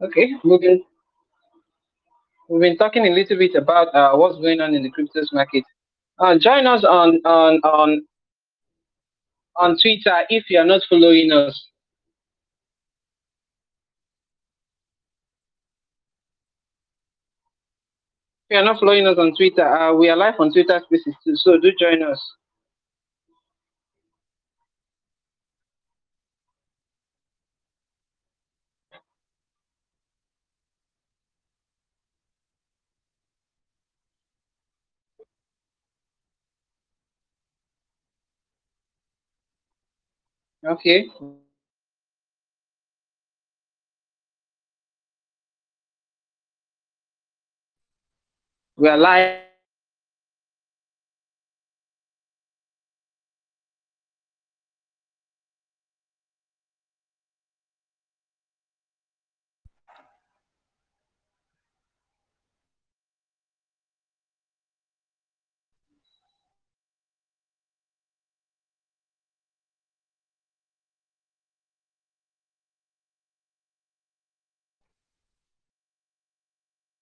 Okay, been we've been talking a little bit about uh, what's going on in the cryptos market. Uh, join us on on on on Twitter if you are not following us. If you are not following us on Twitter, uh, we are live on Twitter Spaces too, so do join us. Okay. We are live.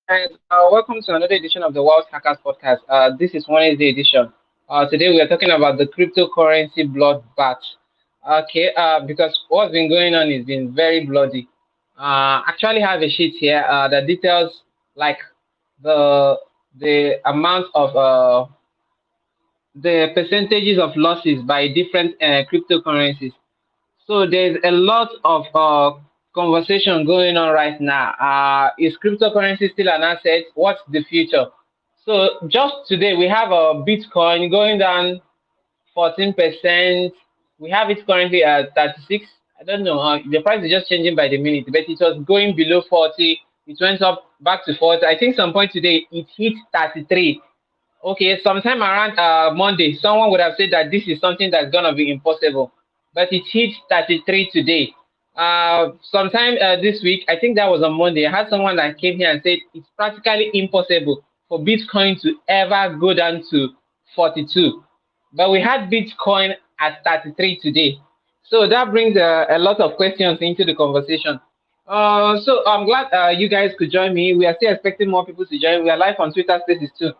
And uh, welcome to another edition of the Wealth Hackers Podcast. Uh, this is Wednesday edition. Uh, today we are talking about the cryptocurrency bloodbath. Okay, uh, because what's been going on has been very bloody. Uh, actually have a sheet here uh, that details like the the amount of uh, the percentages of losses by different cryptocurrencies. So there's a lot of conversation going on right now. Uh, is cryptocurrency still an asset? What's the future? So just today we have a Bitcoin going down 14%. We have it currently at 36. I don't know. The price is just changing by the minute, but it was going below 40. It went up back to 40. I think some point today it hit 33. Okay, sometime around uh, Monday, someone would have said that this is something that's gonna be impossible, but it hit 33 today uh, sometime uh, this week, I think that was on Monday, I had someone that came here and said it's practically impossible for Bitcoin to ever go down to 42. But we had Bitcoin at 33 today. So that brings uh, a lot of questions into the conversation. Uh, so I'm glad uh, you guys could join me. We are still expecting more people to join. We are live on Twitter Spaces too.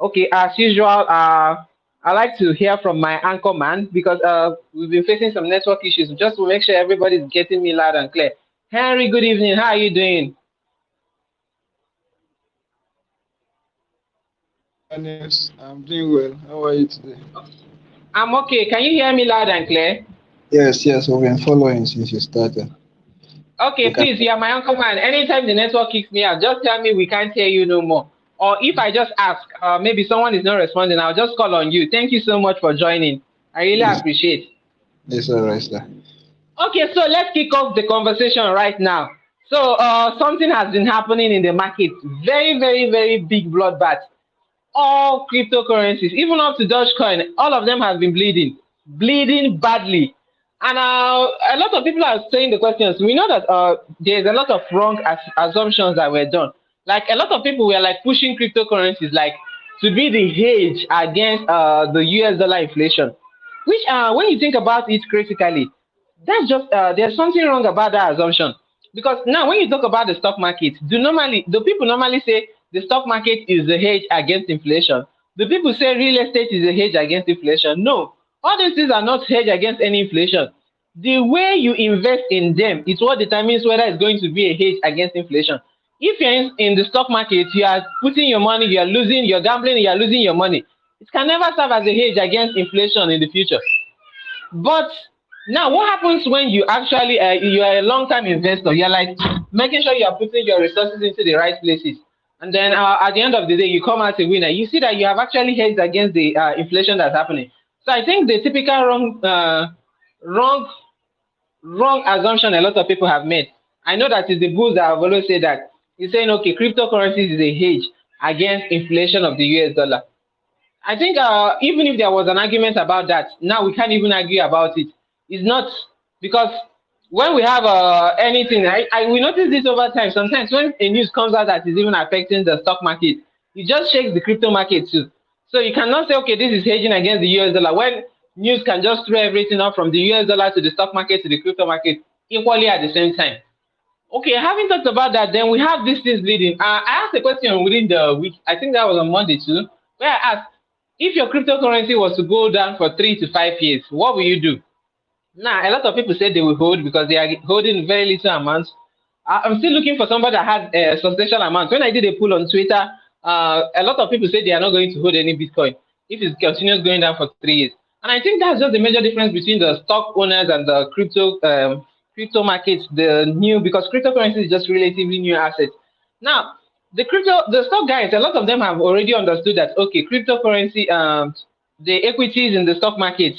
Okay, as usual, uh, I like to hear from my anchor man because uh, we've been facing some network issues. Just to make sure everybody's getting me loud and clear. Henry, good evening. How are you doing? Yes, I'm doing well. How are you today? I'm okay. Can you hear me loud and clear? Yes, yes, we've been following since you started. Okay, okay. please, you are my uncle man. Anytime the network kicks me out, just tell me we can't hear you no more. Or if I just ask, uh, maybe someone is not responding, I'll just call on you. Thank you so much for joining. I really yes. appreciate. Yes, all right, sir. Okay, so let's kick off the conversation right now. So uh, something has been happening in the market. Very, very, very big bloodbath. All cryptocurrencies, even up to Dogecoin, all of them have been bleeding, bleeding badly. And uh, a lot of people are saying the questions. We know that uh, there's a lot of wrong as assumptions that were done like a lot of people were like pushing cryptocurrencies like to be the hedge against uh, the US dollar inflation, which uh, when you think about it critically, that's just uh, there's something wrong about that assumption. Because now when you talk about the stock market, do normally do people normally say the stock market is the hedge against inflation? Do people say real estate is a hedge against inflation? No, all these things are not hedge against any inflation. The way you invest in them is what determines whether it's going to be a hedge against inflation if you're in, the stock market, you are putting your money, you are losing, you're gambling, you are losing your money. It can never serve as a hedge against inflation in the future. But now, what happens when you actually uh, you are a long-term investor? You're like making sure you are putting your resources into the right places, and then uh, at the end of the day, you come out a winner. You see that you have actually hedged against the uh, inflation that's happening. So I think the typical wrong, uh, wrong, wrong assumption a lot of people have made. I know that is the bulls that have always said that He's saying, okay, cryptocurrencies is a hedge against inflation of the US dollar. I think uh, even if there was an argument about that, now we can't even argue about it. It's not because when we have uh, anything, I, I we notice this over time. Sometimes when a news comes out that is even affecting the stock market, it just shakes the crypto market too. So you cannot say, okay, this is hedging against the US dollar when news can just throw everything up from the US dollar to the stock market to the crypto market equally at the same time. Okay, having talked about that, then we have these things leading. Uh, I asked a question within the week. I think that was on Monday too, where I asked if your cryptocurrency was to go down for three to five years, what will you do? Now, a lot of people said they will hold because they are holding very little amounts. I'm still looking for somebody that has a substantial amount. When I did a poll on Twitter, uh, a lot of people said they are not going to hold any Bitcoin if it continues going down for three years. And I think that's just the major difference between the stock owners and the crypto um, crypto markets, the new because cryptocurrency is just relatively new assets. Now, the crypto, the stock guys, a lot of them have already understood that okay, cryptocurrency, um, the equities in the stock market,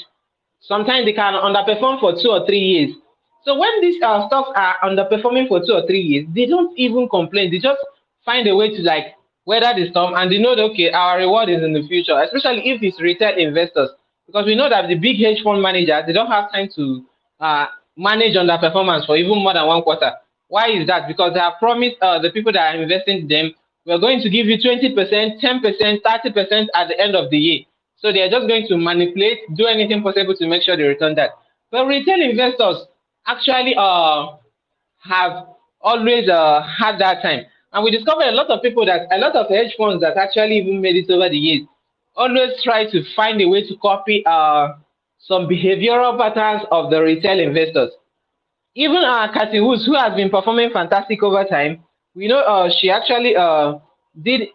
sometimes they can underperform for two or three years. So when these uh, stocks are underperforming for two or three years, they don't even complain. They just find a way to like weather the storm, and they know that okay, our reward is in the future. Especially if it's retail investors, because we know that the big hedge fund managers they don't have time to uh, manage underperformance for even more than one quarter. Why is that? Because they have promised uh, the people that are investing in them, we're going to give you 20%, 10%, 30% at the end of the year. So they're just going to manipulate, do anything possible to make sure they return that. But retail investors actually uh, have always uh, had that time. And we discovered a lot of people that, a lot of hedge funds that actually even made it over the years, always try to find a way to copy uh, some behavioral patterns of the retail investors. Even uh, Cathie Woods, who has been performing fantastic over time, we know uh, she actually uh, did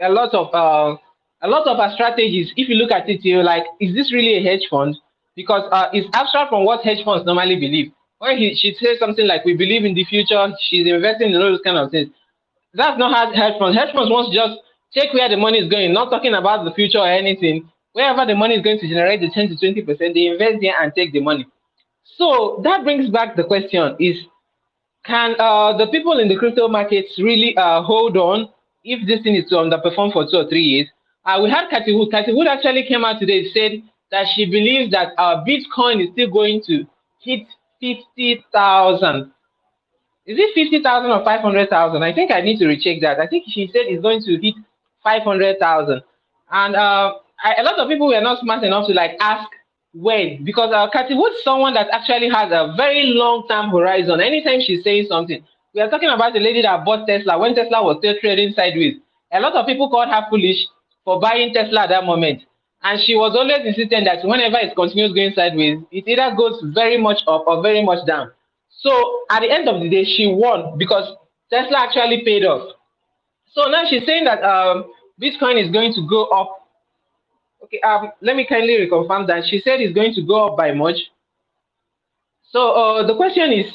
a lot of uh, a lot of her strategies. If you look at it, you're like, is this really a hedge fund? Because uh, it's abstract from what hedge funds normally believe. When he, she says something like, we believe in the future, she's investing in all those kind of things. That's not how hedge funds. Hedge funds wants just check where the money is going, not talking about the future or anything wherever the money is going to generate the 10 to 20 percent, they invest there and take the money. So that brings back the question: Is can uh, the people in the crypto markets really uh, hold on if this thing is to underperform for two or three years? Uh, we had Cathie Wood. Cathie Wood actually came out today said that she believes that uh, Bitcoin is still going to hit 50,000. Is it 50,000 or 500,000? I think I need to recheck that. I think she said it's going to hit 500,000. And uh, I, a lot of people were not smart enough to like ask when because uh, Cathie Wood someone that actually has a very long term horizon. Anytime she's saying something, we are talking about the lady that bought Tesla when Tesla was still trading sideways. A lot of people called her foolish for buying Tesla at that moment. And she was always insisting that whenever it continues going sideways, it either goes very much up or very much down. So at the end of the day, she won because Tesla actually paid off. So now she's saying that um, Bitcoin is going to go up Okay, um, let me kindly reconfirm that she said it's going to go up by much. So uh, the question is,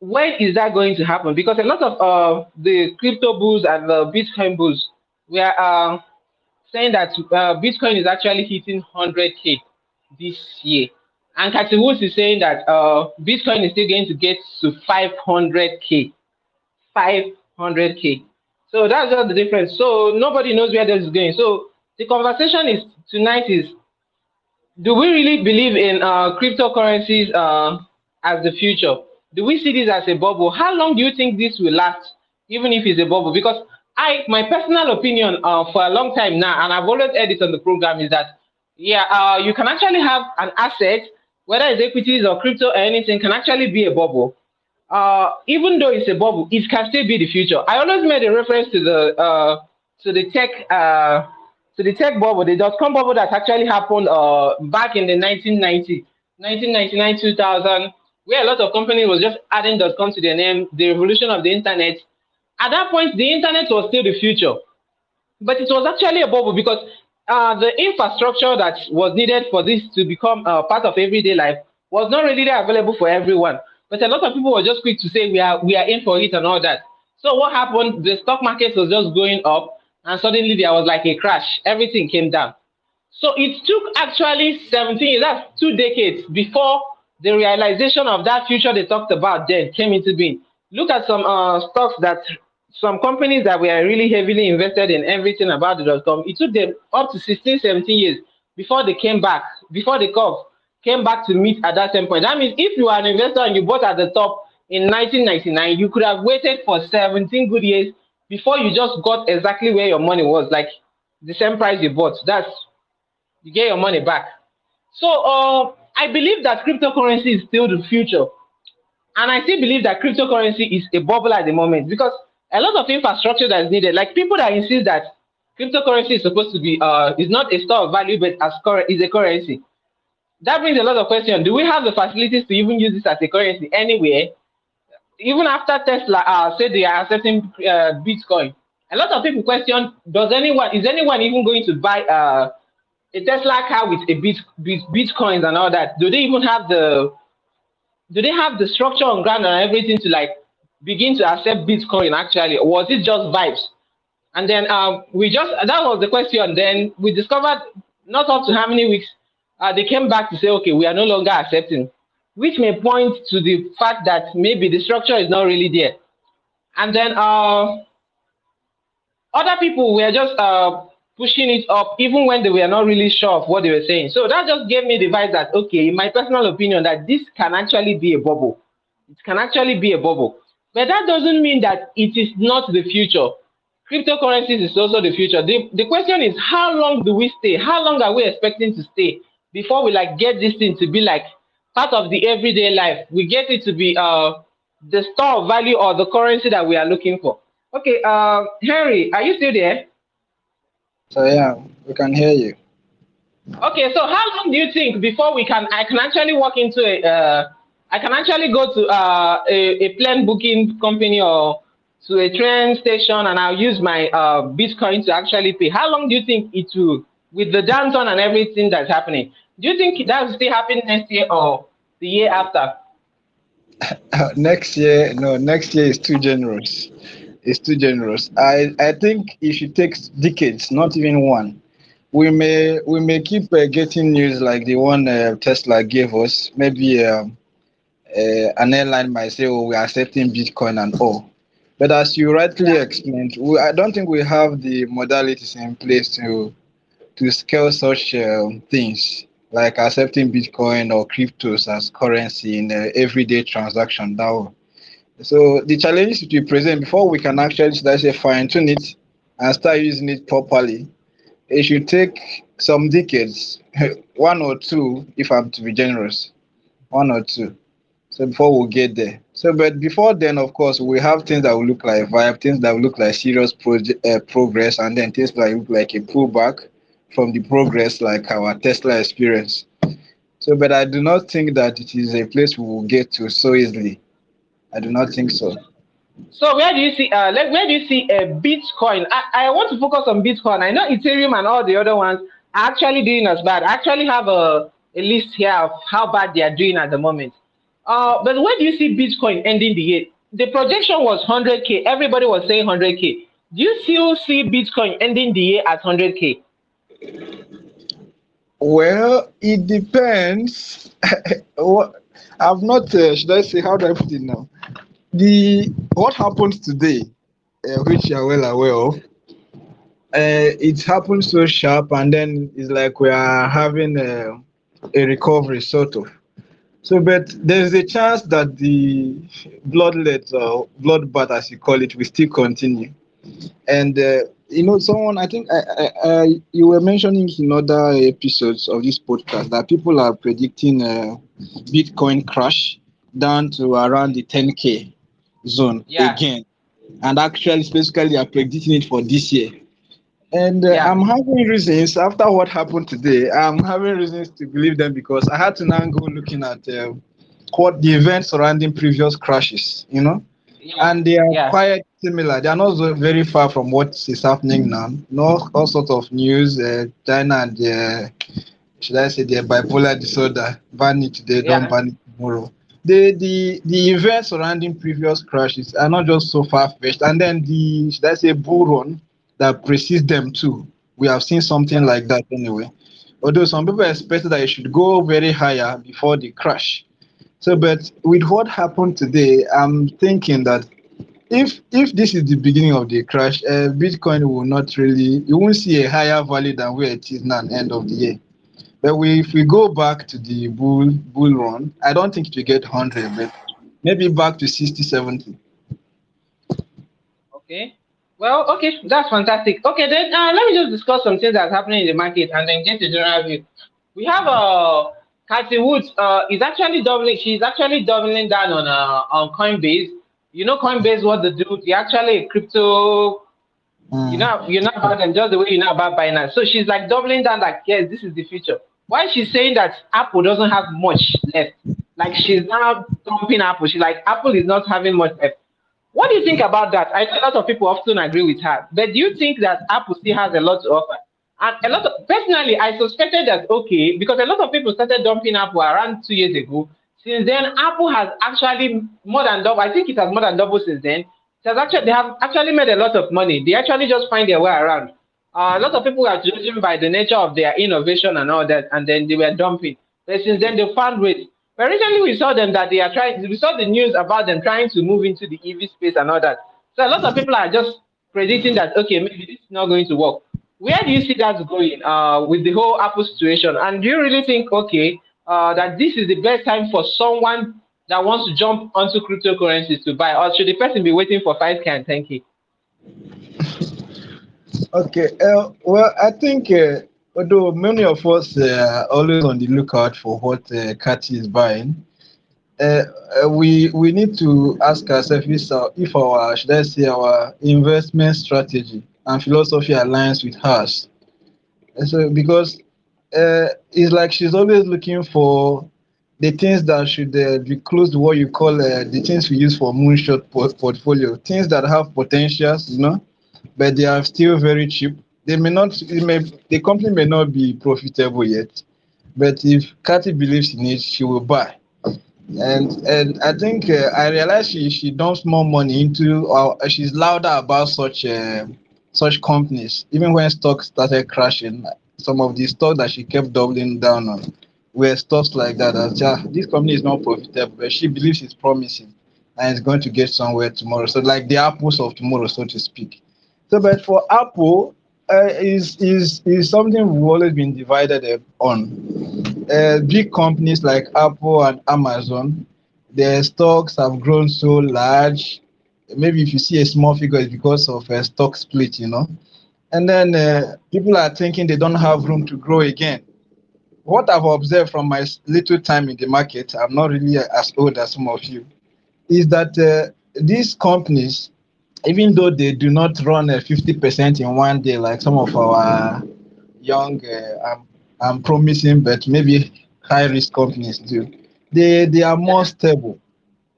when is that going to happen? Because a lot of uh, the crypto bulls and the Bitcoin bulls were uh, saying that uh, Bitcoin is actually hitting 100k this year, and Cathie Woods is saying that uh, Bitcoin is still going to get to 500k, 500k. So that's just the difference. So nobody knows where this is going. So the conversation is tonight is do we really believe in uh, cryptocurrencies uh, as the future? Do we see this as a bubble? How long do you think this will last, even if it's a bubble? Because I, my personal opinion uh, for a long time now, and I've always heard it on the program, is that yeah, uh, you can actually have an asset, whether it's equities or crypto or anything, can actually be a bubble. Uh, even though it's a bubble, it can still be the future. I always made a reference to the uh, to the tech to the tech bubble, the dot-com bubble that actually happened uh, back in the 1990, 1999, 2000, where a lot of companies was just adding dot-com to their name, the revolution of the internet. At that point, the internet was still the future, but it was actually a bubble because uh, the infrastructure that was needed for this to become uh, part of everyday life was not really available for everyone. But a lot of people were just quick to say we are we are in for it and all that. So what happened? The stock market was just going up and suddenly there was like a crash. Everything came down. So it took actually 17 years, that's two decades before the realization of that future they talked about then came into being. Look at some uh, stocks that some companies that were really heavily invested in everything about the dot com. It took them up to 16, 17 years before they came back, before the curve came back to meet at that same point. That means if you are an investor and you bought at the top in 1999, you could have waited for 17 good years before you just got exactly where your money was, like the same price you bought. That's you get your money back. So uh, I believe that cryptocurrency is still the future. And I still believe that cryptocurrency is a bubble at the moment because a lot of infrastructure that is needed, like people that insist that cryptocurrency is supposed to be uh is not a store of value but as cur- is a currency. That brings a lot of questions. Do we have the facilities to even use this as a currency anywhere? Even after Tesla uh, said they are accepting uh, Bitcoin, a lot of people question: Does anyone is anyone even going to buy uh, a Tesla car with a bit, bit Bitcoins and all that? Do they even have the do they have the structure on ground and everything to like begin to accept Bitcoin actually, or was it just vibes? And then um, we just that was the question. Then we discovered not up to how many weeks uh, they came back to say, okay, we are no longer accepting, which may point to the fact that maybe the structure is not really there. And then uh, other people were just uh, pushing it up, even when they were not really sure of what they were saying. So that just gave me the vibe that, okay, in my personal opinion, that this can actually be a bubble. It can actually be a bubble. But that doesn't mean that it is not the future. Cryptocurrencies is also the future. The, the question is, how long do we stay? How long are we expecting to stay before we like get this thing to be like part of the everyday life? We get it to be uh the store of value or the currency that we are looking for. Okay, uh, Henry, are you still there? So yeah, we can hear you. Okay, so how long do you think before we can I can actually walk into a uh, I can actually go to uh, a, a plane booking company or to a train station and I'll use my uh, Bitcoin to actually pay. How long do you think it will, with the downturn and everything that's happening, do you think that will still happen next year or the year after? next year, no, next year is too generous. It's too generous. I, I think it should take decades, not even one. We may we may keep uh, getting news like the one uh, Tesla gave us. Maybe um, uh, an airline might say, "Oh, we are accepting Bitcoin and all." But as you rightly explained, we, I don't think we have the modalities in place to to scale such uh, things like accepting Bitcoin or cryptos as currency in the everyday transaction. That so the challenges to present before we can actually, let's say, fine tune it and start using it properly. It should take some decades, one or two, if I'm to be generous, one or two. So before we get there. So, but before then, of course, we have things that will look like vibe, things that will look like serious project, uh, progress, and then things that look like a pullback from the progress, like our Tesla experience. So, but I do not think that it is a place we will get to so easily. I do not think so. So where do you see uh like where do you see a Bitcoin? I, I want to focus on Bitcoin. I know Ethereum and all the other ones are actually doing as bad. I actually have a, a list here of how bad they are doing at the moment. Uh, but where do you see Bitcoin ending the year? The projection was 100k. Everybody was saying 100k. Do you still see Bitcoin ending the year at 100k? Well, it depends. I've not. Uh, should I say? How do I put it now? The what happens today, uh, which you are well aware of, uh, it happened so sharp, and then it's like we are having a, a recovery, sort of. So, but there's a chance that the bloodlet or bloodbath, as you call it, will still continue. And uh, you know, someone I think I, I, I, you were mentioning in other episodes of this podcast that people are predicting a Bitcoin crash down to around the 10k zone yeah. again, and actually, specifically, are predicting it for this year. And uh, yeah. I'm having reasons after what happened today. I'm having reasons to believe them because I had to now go looking at uh, what the events surrounding previous crashes, you know. And they are yeah. quite similar. They are not so very far from what is happening now. No, all sorts of news. Uh, China and the, should I say, their bipolar disorder. Ban it today, don't ban it tomorrow. The, the the events surrounding previous crashes are not just so far fetched, and then the should I say bull run that precedes them too. We have seen something like that anyway. Although some people expected that it should go very higher before the crash. So, but with what happened today, I'm thinking that if if this is the beginning of the crash, uh, Bitcoin will not really, you won't see a higher value than where it is now end of the year. But we, if we go back to the bull bull run, I don't think it will get 100, but maybe back to 60, 70. Okay. Well, okay, that's fantastic. Okay, then uh, let me just discuss some things that's happening in the market and then get the general view. We have a Cathie Woods uh, is actually doubling. She's actually doubling down on uh, on Coinbase. You know Coinbase what they do? They actually crypto. Mm. You know you know about them just the way you know about Binance. So she's like doubling down. Like yes, this is the future. Why she's saying that Apple doesn't have much left? Like she's now dumping Apple. She's like Apple is not having much left. What do you think about that? I know a lot of people often agree with her, but do you think that Apple still has a lot to offer? And a lot of personally, I suspected that okay, because a lot of people started dumping Apple around two years ago. Since then, Apple has actually more than double. I think it has more than double since then. It has actually they have actually made a lot of money. They actually just find their way around. Uh, a lot of people are judging by the nature of their innovation and all that, and then they were dumping. But since then, they found ways. But recently, we saw them that they are trying. We saw the news about them trying to move into the EV space and all that. So a lot of people are just predicting that okay, maybe this is not going to work. Where do you see that going uh, with the whole Apple situation? And do you really think, okay, uh, that this is the best time for someone that wants to jump onto cryptocurrencies to buy, or should the person be waiting for 5K and 10K? Okay, uh, well, I think uh, although many of us uh, are always on the lookout for what uh, Cathie is buying, uh, uh, we we need to ask ourselves if if our should I say our investment strategy and philosophy aligns with hers. So because uh, it's like she's always looking for the things that should uh, be close to what you call uh, the things we use for moonshot port- portfolio, things that have potentials, you know, but they are still very cheap. They may not, may, the company may not be profitable yet, but if Cathie believes in it, she will buy. And and I think uh, I realize she she dumps more money into, or she's louder about such uh, such companies. Even when stocks started crashing, some of the stocks that she kept doubling down on were stocks like that. That yeah, this company is not profitable, but she believes it's promising and it's going to get somewhere tomorrow. So like the apples of tomorrow, so to speak. So, but for Apple, uh, is is is something we've always been divided on. Uh, big companies like Apple and Amazon, their stocks have grown so large. Maybe if you see a small figure, it's because of a stock split, you know. And then uh, people are thinking they don't have room to grow again. What I've observed from my little time in the market, I'm not really as old as some of you, is that uh, these companies even though they do not run a 50% in one day like some of our young uh, um, I'm promising but maybe high risk companies do they they are more stable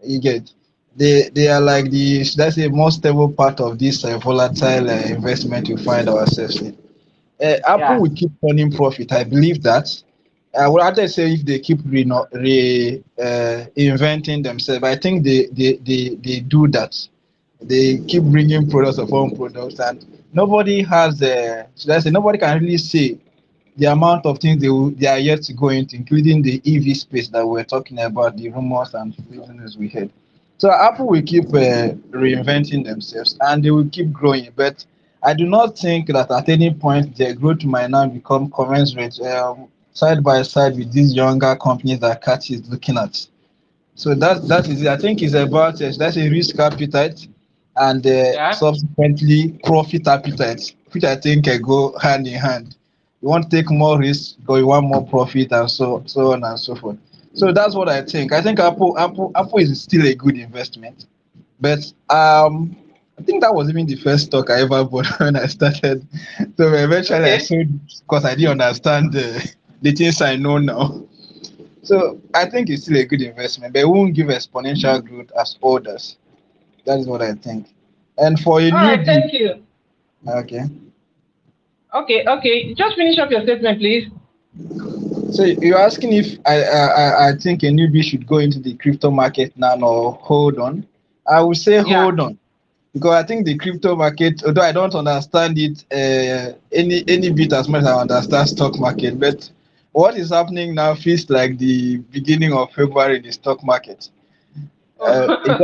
you get they they are like the should I say more stable part of this uh, volatile uh, investment we find ourselves in uh, Apple Yeah. will keep earning profit I believe that I would rather say if they keep re, re uh, inventing themselves I think they, they they they do that they keep bringing products of own products and nobody has uh, should I say nobody can really say the amount of things they will, they are yet to go into, including the EV space that we're talking about, the rumors and business we had. So Apple will keep uh, reinventing themselves and they will keep growing, but I do not think that at any point their growth might now become commensurate um, side by side with these younger companies that Cathie is looking at. So that that is it. I think it's about uh, that's a risk appetite and uh, Yeah. subsequently profit appetite, which I think uh, go hand in hand. You want to take more risk, or you want more profit, and so so on and so forth. So that's what I think. I think Apple Apple Apple is still a good investment, but um, I think that was even the first stock I ever bought when I started. So eventually I sold because I didn't understand the, the things I know now. So I think it's still a good investment, but it won't give exponential growth as others. That is what I think. And for a All right, thank you. okay. Okay, okay. Just finish up your statement, please. So you're asking if I, I I- think a newbie should go into the crypto market now or hold on. I would say Yeah. hold on because I think the crypto market, although I don't understand it uh, any any bit as much as I understand stock market, but what is happening now feels like the beginning of February in the stock market. Uh, it's,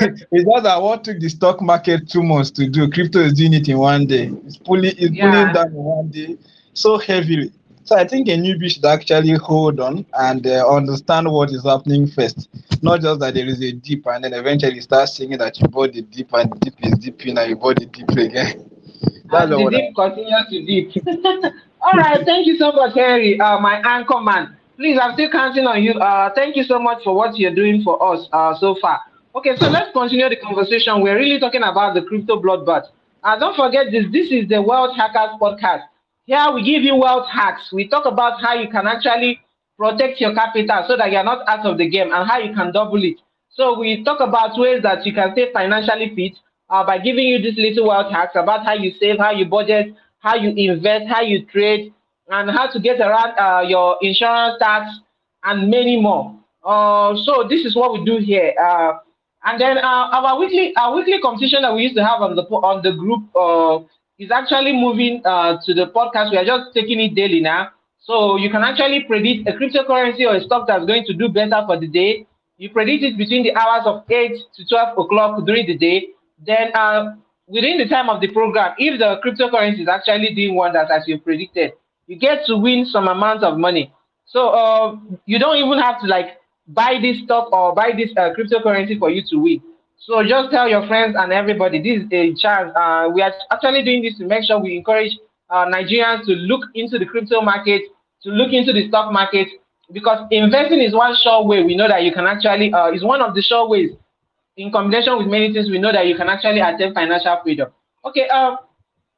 just that what took the stock market two months to do, crypto is doing it in one day. It's pulling, it's Yeah. pulling down in one day so heavily. So I think a newbie should actually hold on and uh, understand what is happening first. Not just that there is a dip and then eventually start seeing that you bought the dip and the dip is dipping and you bought the dip again. That's and the what I- continues to deep. All right, thank you so much, Henry, uh, my anchor man. Please, I'm still counting on you. Uh, thank you so much for what you're doing for us uh, so far. Okay, so let's continue the conversation. We're really talking about the crypto bloodbath. And don't forget this, this is the Wealth Hackers podcast. Here we give you wealth hacks. We talk about how you can actually protect your capital so that you're not out of the game and how you can double it. So we talk about ways that you can stay financially fit uh, by giving you these little wealth hacks about how you save, how you budget, how you invest, how you trade, and how to get around uh, your insurance tax and many more. Uh, so this is what we do here. Uh, and then uh, our weekly our weekly competition that we used to have on the on the group uh, is actually moving uh, to the podcast. We are just taking it daily now. So you can actually predict a cryptocurrency or a stock that's going to do better for the day. You predict it between the hours of 8 to 12 o'clock during the day. Then uh, within the time of the program, if the cryptocurrency is actually doing wonders as you predicted, you get to win some amount of money. So uh, you don't even have to like buy this stock or buy this uh, cryptocurrency for you to win. So just tell your friends and everybody this is a chance. Uh, we are actually doing this to make sure we encourage uh, Nigerians to look into the crypto market, to look into the stock market, because investing is one sure way we know that you can actually uh, is one of the sure ways. In combination with many things, we know that you can actually attain financial freedom. Okay, uh,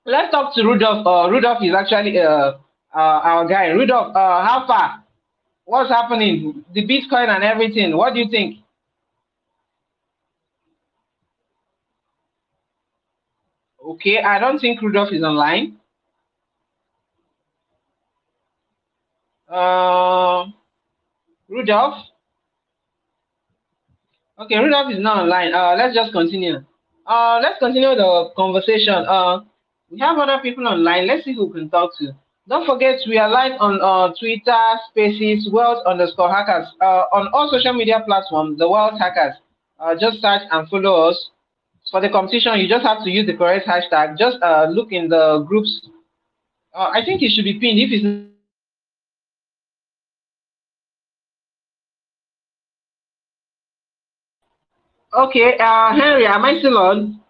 let's talk to Rudolph. Uh, Rudolph is actually uh, uh, our guy. Rudolph, uh, how far? What's happening? The Bitcoin and everything. What do you think? Okay, I don't think Rudolph is online. Uh, Rudolph? Okay, Rudolph is not online. Uh, let's just continue. Uh, let's continue the conversation. Uh, we have other people online. Let's see who can talk to. Don't forget, we are live on uh, Twitter, Spaces, Wealth underscore Hackers. Uh, on all social media platforms, the Wealth Hackers. Uh, just search and follow us. For the competition, you just have to use the correct hashtag. Just uh, look in the groups. Uh, I think it should be pinned. If it's okay, uh, Henry, am I still on?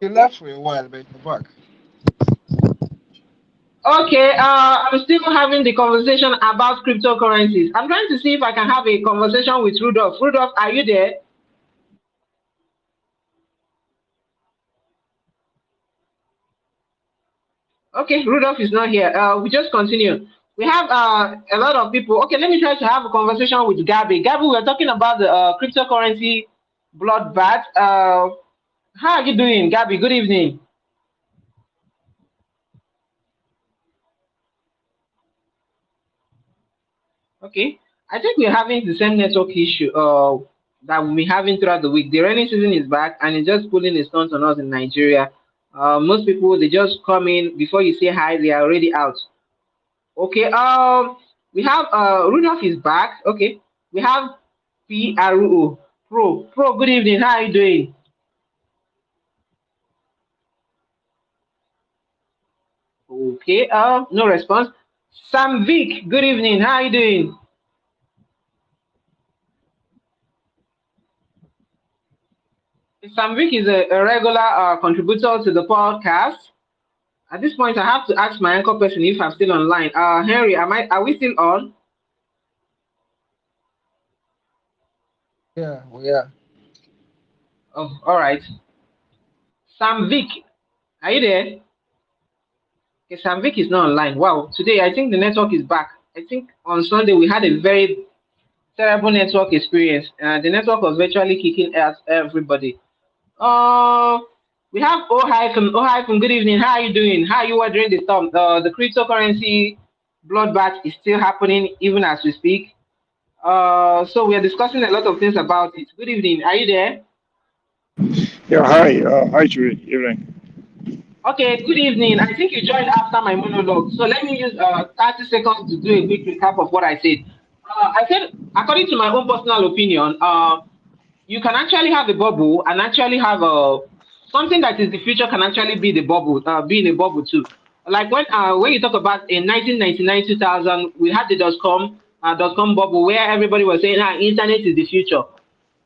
You left for a while, but you're back. Okay, uh, I'm still having the conversation about cryptocurrencies. I'm trying to see if I can have a conversation with Rudolph. Rudolph, are you there? Okay, Rudolph is not here. Uh, we just continue. We have uh, a lot of people. Okay, let me try to have a conversation with Gabby. Gabby, we're talking about the uh, cryptocurrency bloodbath. Uh, how are you doing, Gabby? Good evening. Okay, I think we're having the same network issue uh, that we've been having throughout the week. The rainy season is back and it's just pulling a stunt on us in Nigeria. Uh, most people, they just come in before you say hi, they are already out. Okay, um, we have uh, Rudolph is back. Okay, we have PRO. Pro. Pro, good evening. How are you doing? Okay, uh, no response. Sam Vic, good evening. How are you doing? Sam Vic is a, a regular uh, contributor to the podcast. At this point, I have to ask my anchor person if I'm still online. Uh, Henry, am I? Are we still on? Yeah, we are. Oh, all right. Sam Vic, are you there? Okay, Vic is not online. Wow, today I think the network is back. I think on Sunday we had a very terrible network experience. Uh, the network was virtually kicking out everybody. Uh, we have Oh Hyphen. Oh Hyphen, good evening. How are you doing? How are you are during the storm? Uh, the cryptocurrency bloodbath is still happening even as we speak. Uh, so we are discussing a lot of things about it. Good evening. Are you there? Yeah, hi. Uh, hi, Julie. Evening. Okay, good evening. I think you joined after my monologue. So let me use uh, 30 seconds to do a quick recap of what I said. Uh, I said, according to my own personal opinion, uh, you can actually have a bubble and actually have a something that is the future can actually be the bubble, uh, be in a bubble too. Like when uh, when you talk about in 1999, 2000, we had the dot com uh, dot com bubble where everybody was saying, ah, internet is the future.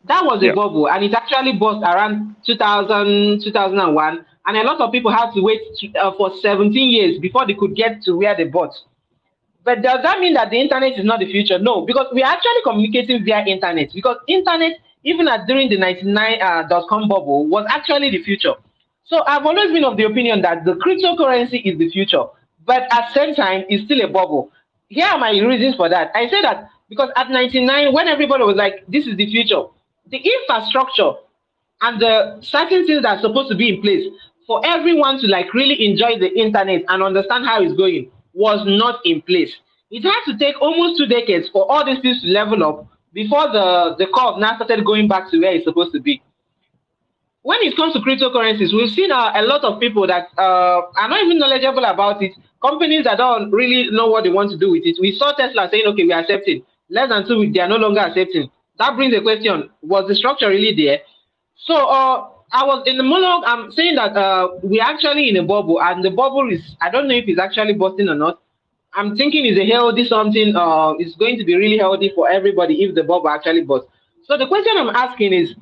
That was a Yeah. bubble, and it actually burst around 2000, 2001 and a lot of people had to wait to, uh, for 17 years before they could get to where they bought. But does that mean that the internet is not the future? No, because we are actually communicating via internet. Because internet, even at during the 99 uh, bubble, was actually the future. So I've always been of the opinion that the cryptocurrency is the future, but at the same time, it's still a bubble. Here are my reasons for that. I say that because at 99, when everybody was like, this is the future, the infrastructure and the certain things that are supposed to be in place for everyone to like really enjoy the internet and understand how it's going was not in place. It had to take almost two decades for all these things to level up before the, the curve now started going back to where it's supposed to be. When it comes to cryptocurrencies, we've seen uh, a lot of people that uh, are not even knowledgeable about it, companies that don't really know what they want to do with it. We saw Tesla saying, okay, we are accepting. Less than two weeks, they are no longer accepting. That brings the question, was the structure really there? So uh, I was in the monologue. I'm saying that uh, we're actually in a bubble, and the bubble is I don't know if it's actually busting or not. I'm thinking it's a healthy something. Uh, it's going to be really healthy for everybody if the bubble actually busts. So the question I'm asking is,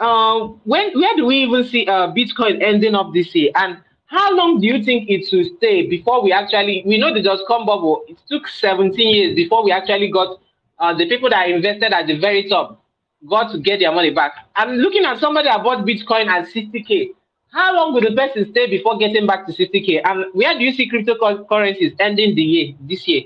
uh, when where do we even see uh, Bitcoin ending up this year, and how long do you think it will stay before we actually we know the dot com bubble? It took 17 years before we actually got uh, the people that invested at the very top got to get their money back. I'm looking at somebody that bought Bitcoin at 60k. How long will the person stay before getting back to 60k? And where do you see cryptocurrencies ending the year this year?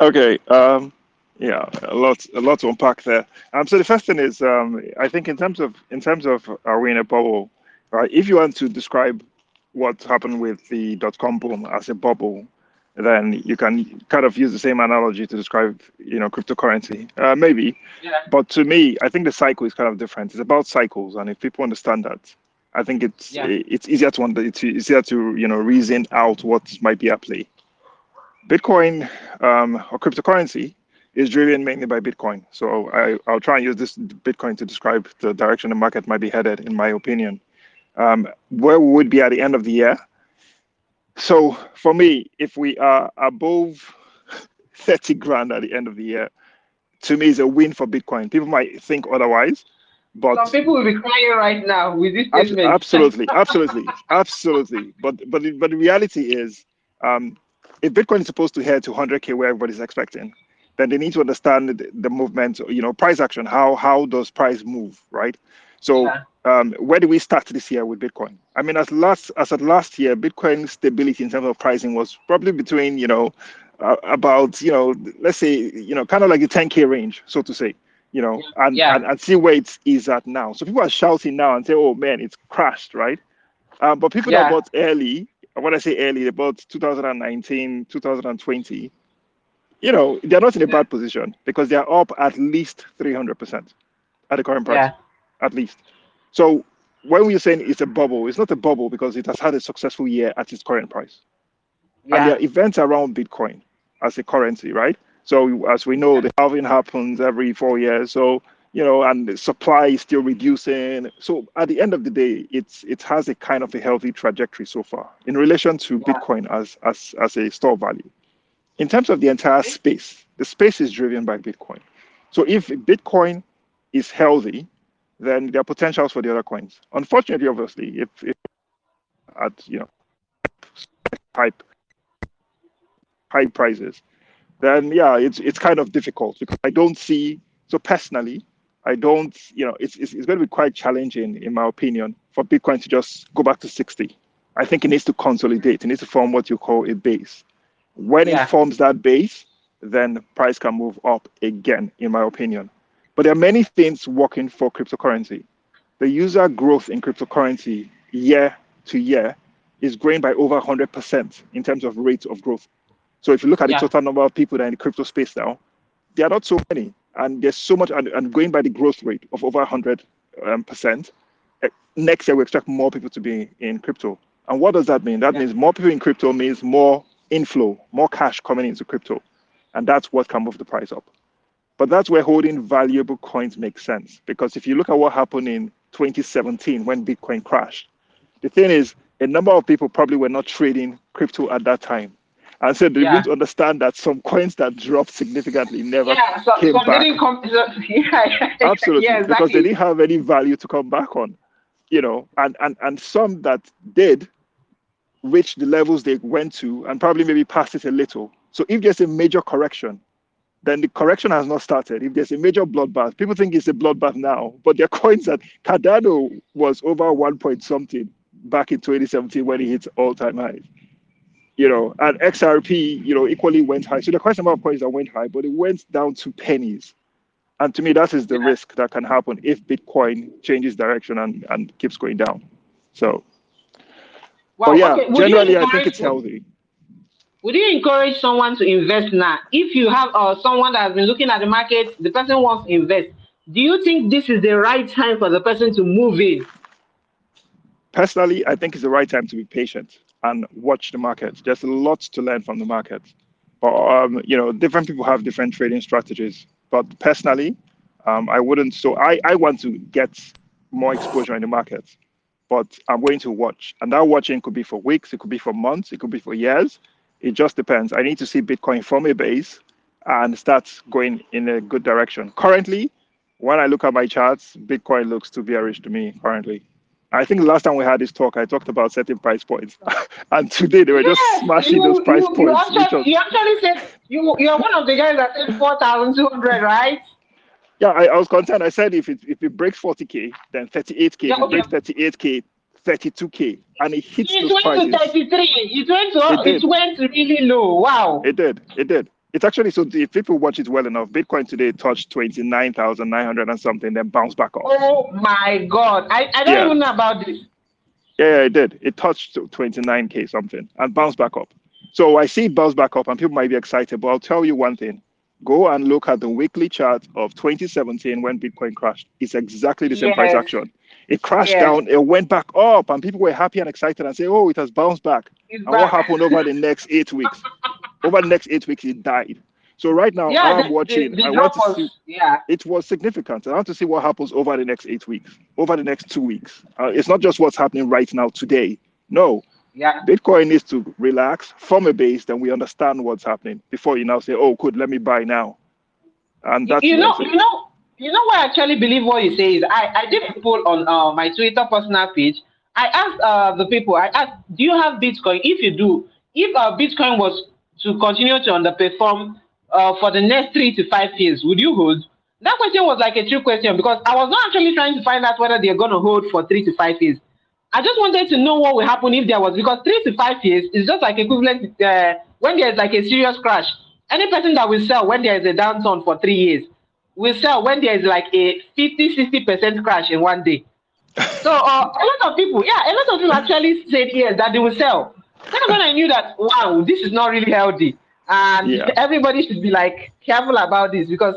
Okay. Um, yeah, a lot, a lot to unpack there. Um, so the first thing is, um, I think in terms of in terms of are we in a bubble, right? If you want to describe what happened with the dot com boom as a bubble, then you can kind of use the same analogy to describe, you know, cryptocurrency. Uh, maybe, yeah. but to me, I think the cycle is kind of different. It's about cycles, and if people understand that, I think it's yeah. it's easier to under, it's easier to you know reason out what might be at play. Bitcoin um, or cryptocurrency is driven mainly by Bitcoin. So I, I'll try and use this Bitcoin to describe the direction the market might be headed, in my opinion. Um, where we would be at the end of the year so for me, if we are above 30 grand at the end of the year, to me is a win for Bitcoin. People might think otherwise, but some people will be crying right now with this statement. Absolutely, absolutely, absolutely. But but but the reality is, um, if Bitcoin is supposed to head to 100k where everybody's expecting, then they need to understand the, the movement. You know, price action. How how does price move, right? So yeah. um, where do we start this year with Bitcoin? I mean, as last as at last year, Bitcoin stability in terms of pricing was probably between you know uh, about you know let's say you know kind of like the 10k range, so to say. You know, and, yeah. and and see where it is at now. So people are shouting now and say, "Oh man, it's crashed," right? Um, but people yeah. that bought early, when I say early, they bought 2019, 2020. You know, they're not in a bad position because they are up at least 300% at the current price. Yeah at least. So when we're saying it's a bubble, it's not a bubble because it has had a successful year at its current price. Yeah. And there are events around Bitcoin as a currency, right? So as we know, the halving happens every four years. So you know, and the supply is still reducing. So at the end of the day, it's it has a kind of a healthy trajectory so far in relation to yeah. Bitcoin as as as a store value. In terms of the entire space, the space is driven by Bitcoin. So if Bitcoin is healthy, then there are potentials for the other coins. Unfortunately, obviously, if, if at you know high high prices, then yeah, it's it's kind of difficult because I don't see so personally, I don't you know it's it's, it's going to be quite challenging in my opinion for Bitcoin to just go back to 60. I think it needs to consolidate. It needs to form what you call a base. When yeah. it forms that base, then price can move up again, in my opinion. But there are many things working for cryptocurrency. The user growth in cryptocurrency year to year is growing by over 100% in terms of rate of growth. So if you look at yeah. the total number of people that are in the crypto space now, there are not so many. And there's so much, and, and going by the growth rate of over 100, um, percent, eh, next year we expect more people to be in crypto. And what does that mean? That yeah. means more people in crypto means more inflow, more cash coming into crypto. And that's what can move the price up. But that's where holding valuable coins makes sense. Because if you look at what happened in 2017 when Bitcoin crashed, the thing is, a number of people probably were not trading crypto at that time. And so they yeah. didn't understand that some coins that dropped significantly never yeah, so, came back. Come, so, yeah, Absolutely, yeah, exactly. because they didn't have any value to come back on. you know, and and and some that did reach the levels they went to and probably maybe passed it a little. So if there's a major correction, then the correction has not started. If there's a major bloodbath, people think it's a bloodbath now, but there are coins that Cardano was over one point something back in 2017 when it hit all-time highs. You know, and XRP, you know, equally went high. So the question about coins that went high, but it went down to pennies. And to me, that is the yeah. risk that can happen if Bitcoin changes direction and, and keeps going down. So, well, but yeah, okay. generally, I think it's healthy would you encourage someone to invest now? If you have uh, someone that has been looking at the market, the person wants to invest, do you think this is the right time for the person to move in? Personally, I think it's the right time to be patient and watch the market. There's a lot to learn from the market. But, um, you know, different people have different trading strategies. But personally, um, I wouldn't. So I, I want to get more exposure in the market, but I'm going to watch. And that watching could be for weeks, it could be for months, it could be for years it just depends. I need to see Bitcoin from a base and start going in a good direction. Currently, when I look at my charts, Bitcoin looks too bearish to me currently. I think the last time we had this talk, I talked about setting price points, and today they were just smashing you, those price you, points. You actually, was... you actually, said you you're one of the guys that said four thousand two hundred, right? Yeah, I, I, was concerned. I said if it if it breaks forty k, then thirty eight k. If it breaks thirty eight k, 32k and it hits it those went prices. to 33 it went to, it, it went really low. Wow. It did. It did. It's actually so if people watch it well enough. Bitcoin today touched 29,900 and something then bounced back up. Oh my god. I, I don't yeah. even know about this. Yeah, yeah it did. It touched 29k something and bounced back up. So i see it bounce back up and people might be excited but i'll tell you one thing. Go and look at the weekly chart of 2017 when bitcoin crashed. It's exactly the same yes. price action it crashed down, it went back up, and people were happy and excited and say, Oh, it has bounced back. It's and back. what happened over the next eight weeks? over the next eight weeks, it died. So right now, yeah, I'm the, watching. The, the I want to was, see. Yeah. It was significant. I want to see what happens over the next eight weeks, over the next two weeks. Uh, it's not just what's happening right now today. No. Yeah. Bitcoin needs to relax, from a base, then we understand what's happening before you now say, "Oh, good, let me buy now." And that's you know, you know, you know what I actually believe what you say is I, I did a poll on uh, my Twitter personal page. I asked uh, the people, I asked, do you have Bitcoin? If you do, if uh, Bitcoin was to continue to underperform uh, for the next three to five years, would you hold? That question was like a trick question because I was not actually trying to find out whether they're going to hold for three to five years. I just wanted to know what will happen if there was, because three to five years is just like equivalent uh, when there's like a serious crash. Any person that will sell when there is a downturn for three years, will sell when there is like a 50 60% crash in one day. So uh, a lot of people, yeah, a lot of people actually said yes that they will sell. Then when I knew that, wow, this is not really healthy. And yeah. everybody should be like careful about this because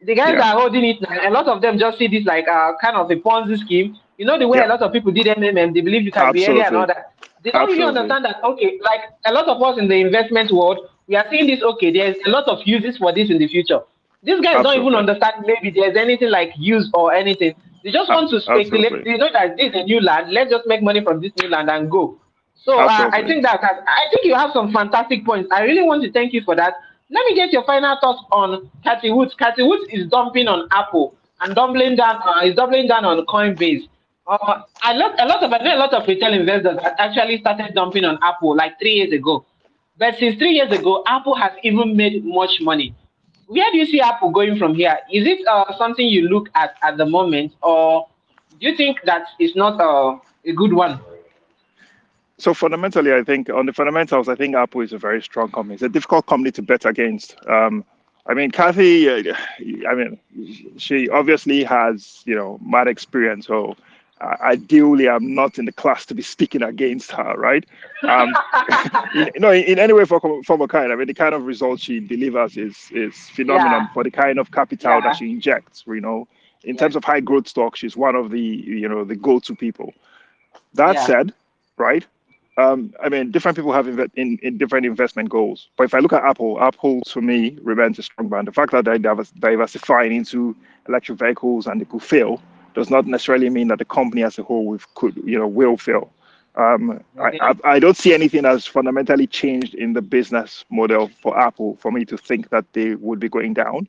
the guys yeah. are holding it, a lot of them just see this like uh, kind of a Ponzi scheme. You know, the way yeah. a lot of people did MMM, they believe you can Absolutely. be area and all that. They don't Absolutely. really understand that, okay, like a lot of us in the investment world, we are seeing this, okay, there's a lot of uses for this in the future. These guys Absolutely. don't even understand maybe there's anything like use or anything. They just want to speculate. Absolutely. They know that this is a new land. Let's just make money from this new land and go. So uh, I think that I think you have some fantastic points. I really want to thank you for that. Let me get your final thoughts on Cathie Woods. Cathie Woods is dumping on Apple and doubling down. Uh, is doubling down on Coinbase. Uh, a lot, a lot of I know a lot of retail investors actually started dumping on Apple like three years ago, but since three years ago, Apple has even made much money where do you see Apple going from here? Is it uh, something you look at at the moment, or do you think that it's not uh, a good one? So fundamentally, I think on the fundamentals, I think Apple is a very strong company. It's a difficult company to bet against. Um, I mean, Cathie, uh, I mean, she obviously has you know mad experience, so uh, ideally i'm not in the class to be speaking against her right um in, no in, in any way for from a kind i mean the kind of results she delivers is is phenomenal yeah. for the kind of capital yeah. that she injects you know in yeah. terms of high growth stock she's one of the you know the go-to people that said right um, I mean, different people have inv- in, in different investment goals. But if I look at Apple, Apple to me remains a strong brand. The fact that they're diversifying into electric vehicles and they could fail does not necessarily mean that the company as a whole could, you know, will fail. Um, I, I, I, don't see anything that's fundamentally changed in the business model for Apple for me to think that they would be going down.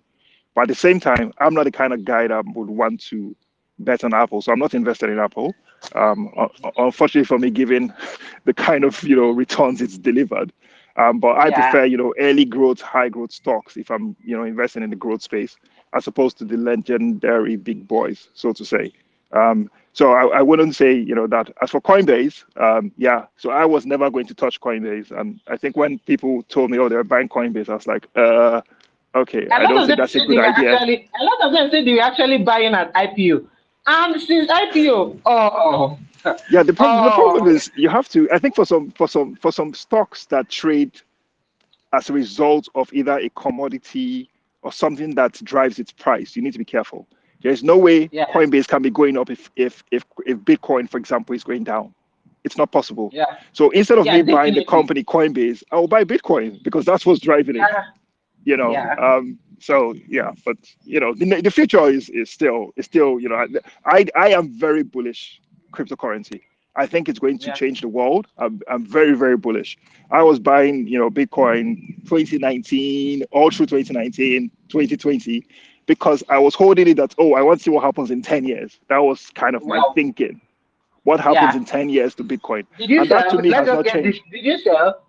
But at the same time, I'm not the kind of guy that would want to bet on Apple, so I'm not invested in Apple. Um, unfortunately for me, given the kind of you know returns it's delivered, um, but I yeah. prefer you know early growth, high growth stocks if I'm you know investing in the growth space as opposed to the legendary big boys, so to say. Um, so I, I, wouldn't say, you know, that as for Coinbase, um, yeah. So I was never going to touch Coinbase, and I think when people told me, oh, they're buying Coinbase, I was like, uh, okay, I don't think that's a good idea. Actually, a lot of them said they were actually buying at IPO, and since IPO, oh. Yeah, the problem, oh. the problem is you have to. I think for some for some for some stocks that trade as a result of either a commodity or something that drives its price, you need to be careful. There's no way yeah. Coinbase can be going up if if if if Bitcoin, for example, is going down. It's not possible. Yeah. So instead of yeah, me buying the company Coinbase, I will buy Bitcoin because that's what's driving it. Yeah. You know. Yeah. Um. So yeah, but you know, the, the future is is still is still you know, I I am very bullish cryptocurrency. I think it's going to yeah. change the world. I'm, I'm very, very bullish. I was buying, you know, Bitcoin 2019, all through 2019, 2020, because I was holding it that, oh, I want to see what happens in 10 years. That was kind of my thinking. What happens yeah. in 10 years to Bitcoin? Did you and sell? that to me Let has not changed. This. Did you sell?